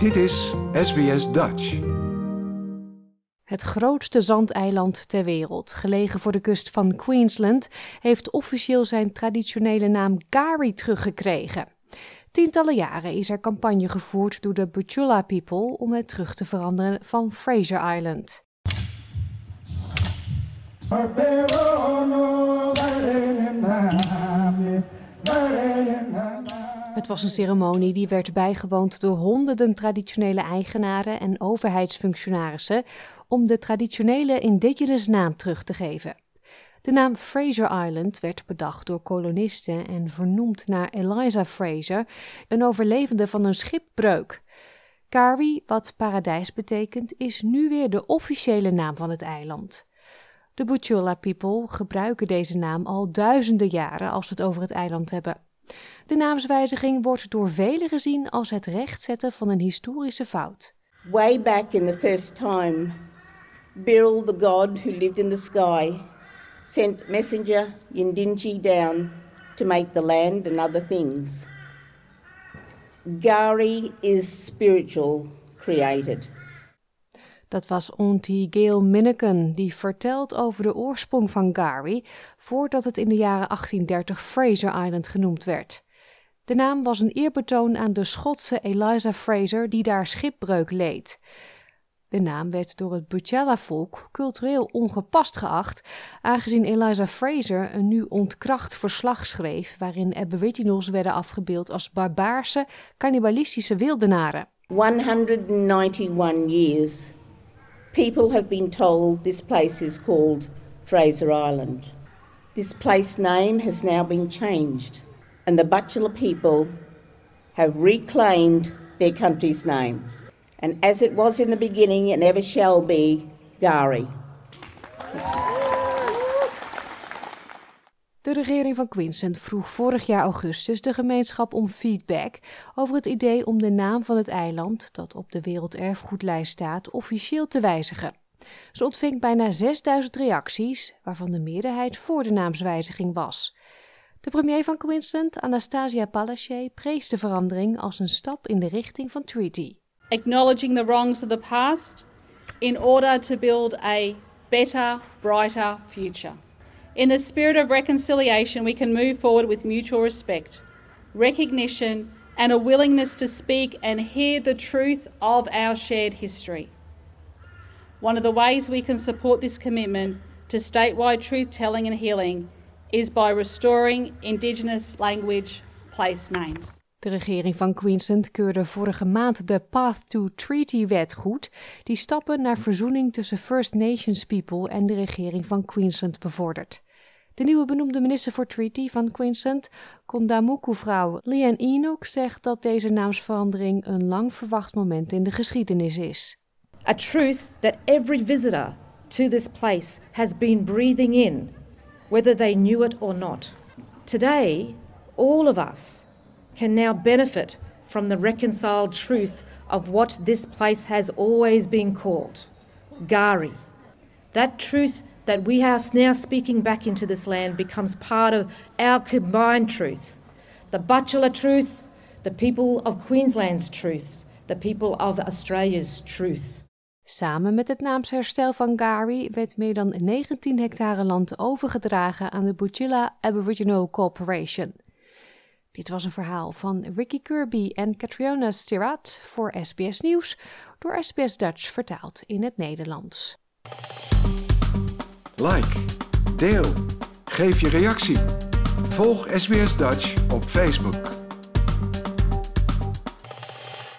Dit is SBS Dutch. Het grootste zandeiland ter wereld, gelegen voor de kust van Queensland, heeft officieel zijn traditionele naam Gari teruggekregen. Tientallen jaren is er campagne gevoerd door de Butchulla people om het terug te veranderen van Fraser Island. Het was een ceremonie die werd bijgewoond door honderden traditionele eigenaren en overheidsfunctionarissen om de traditionele indigenous naam terug te geven. De naam Fraser Island werd bedacht door kolonisten en vernoemd naar Eliza Fraser, een overlevende van een schipbreuk. Kari, wat paradijs betekent, is nu weer de officiële naam van het eiland. De Butchulla people gebruiken deze naam al duizenden jaren als ze het over het eiland hebben. De naamswijziging wordt door velen gezien als het rechtzetten van een historische fout. Way back in the first time, Biril, the god who lived in the sky, sent messenger Yindinji down to make the land and other things. Gari is spiritual created. Dat was Auntie Gail Minneken, die vertelt over de oorsprong van Gary voordat het in de jaren 1830 Fraser Island genoemd werd. De naam was een eerbetoon aan de Schotse Eliza Fraser die daar schipbreuk leed. De naam werd door het Butchella-volk cultureel ongepast geacht, aangezien Eliza Fraser een nu ontkracht verslag schreef waarin Aboriginals werden afgebeeld als barbaarse, cannibalistische wildenaren. 191 years People have been told this place is called Fraser Island. This place name has now been changed, and the Butchulla people have reclaimed their country's name. And as it was in the beginning and ever shall be, Gari. De regering van Queensland vroeg vorig jaar augustus de gemeenschap om feedback over het idee om de naam van het eiland, dat op de werelderfgoedlijst staat, officieel te wijzigen. Ze ontving bijna 6000 reacties, waarvan de meerderheid voor de naamswijziging was. De premier van Queensland, Anastasia Palaszczuk, prees de verandering als een stap in de richting van treaty. Acknowledging the wrongs of the past in order to build a better, brighter future. In the spirit of reconciliation, we can move forward with mutual respect, recognition, and a willingness to speak and hear the truth of our shared history. One of the ways we can support this commitment to statewide truth telling and healing is by restoring Indigenous language place names. De regering van Queensland keurde vorige maand de Path to Treaty-wet goed, die stappen naar verzoening tussen First Nations people en de regering van Queensland bevordert. De nieuwe benoemde minister voor Treaty van Queensland, Kondamuku-vrouw Leanne Enoch, zegt dat deze naamsverandering een lang verwacht moment in de geschiedenis is. A truth that every visitor to this place has been breathing in, whether they knew it or not. Today, all of us can now benefit from the reconciled truth of what this place has always been called Gari. That truth that we are now speaking back into this land becomes part of our combined truth. The Butchulla truth, the people of Queensland's truth, the people of Australia's truth. Samen met het naamsherstel van Gari werd meer dan 19 hectare land overgedragen aan de Butchulla Aboriginal Corporation. Dit was een verhaal van Ricky Kirby en Catriona Stirat voor SBS Nieuws, door SBS Dutch vertaald in het Nederlands. Like, deel, geef je reactie. Volg SBS Dutch op Facebook.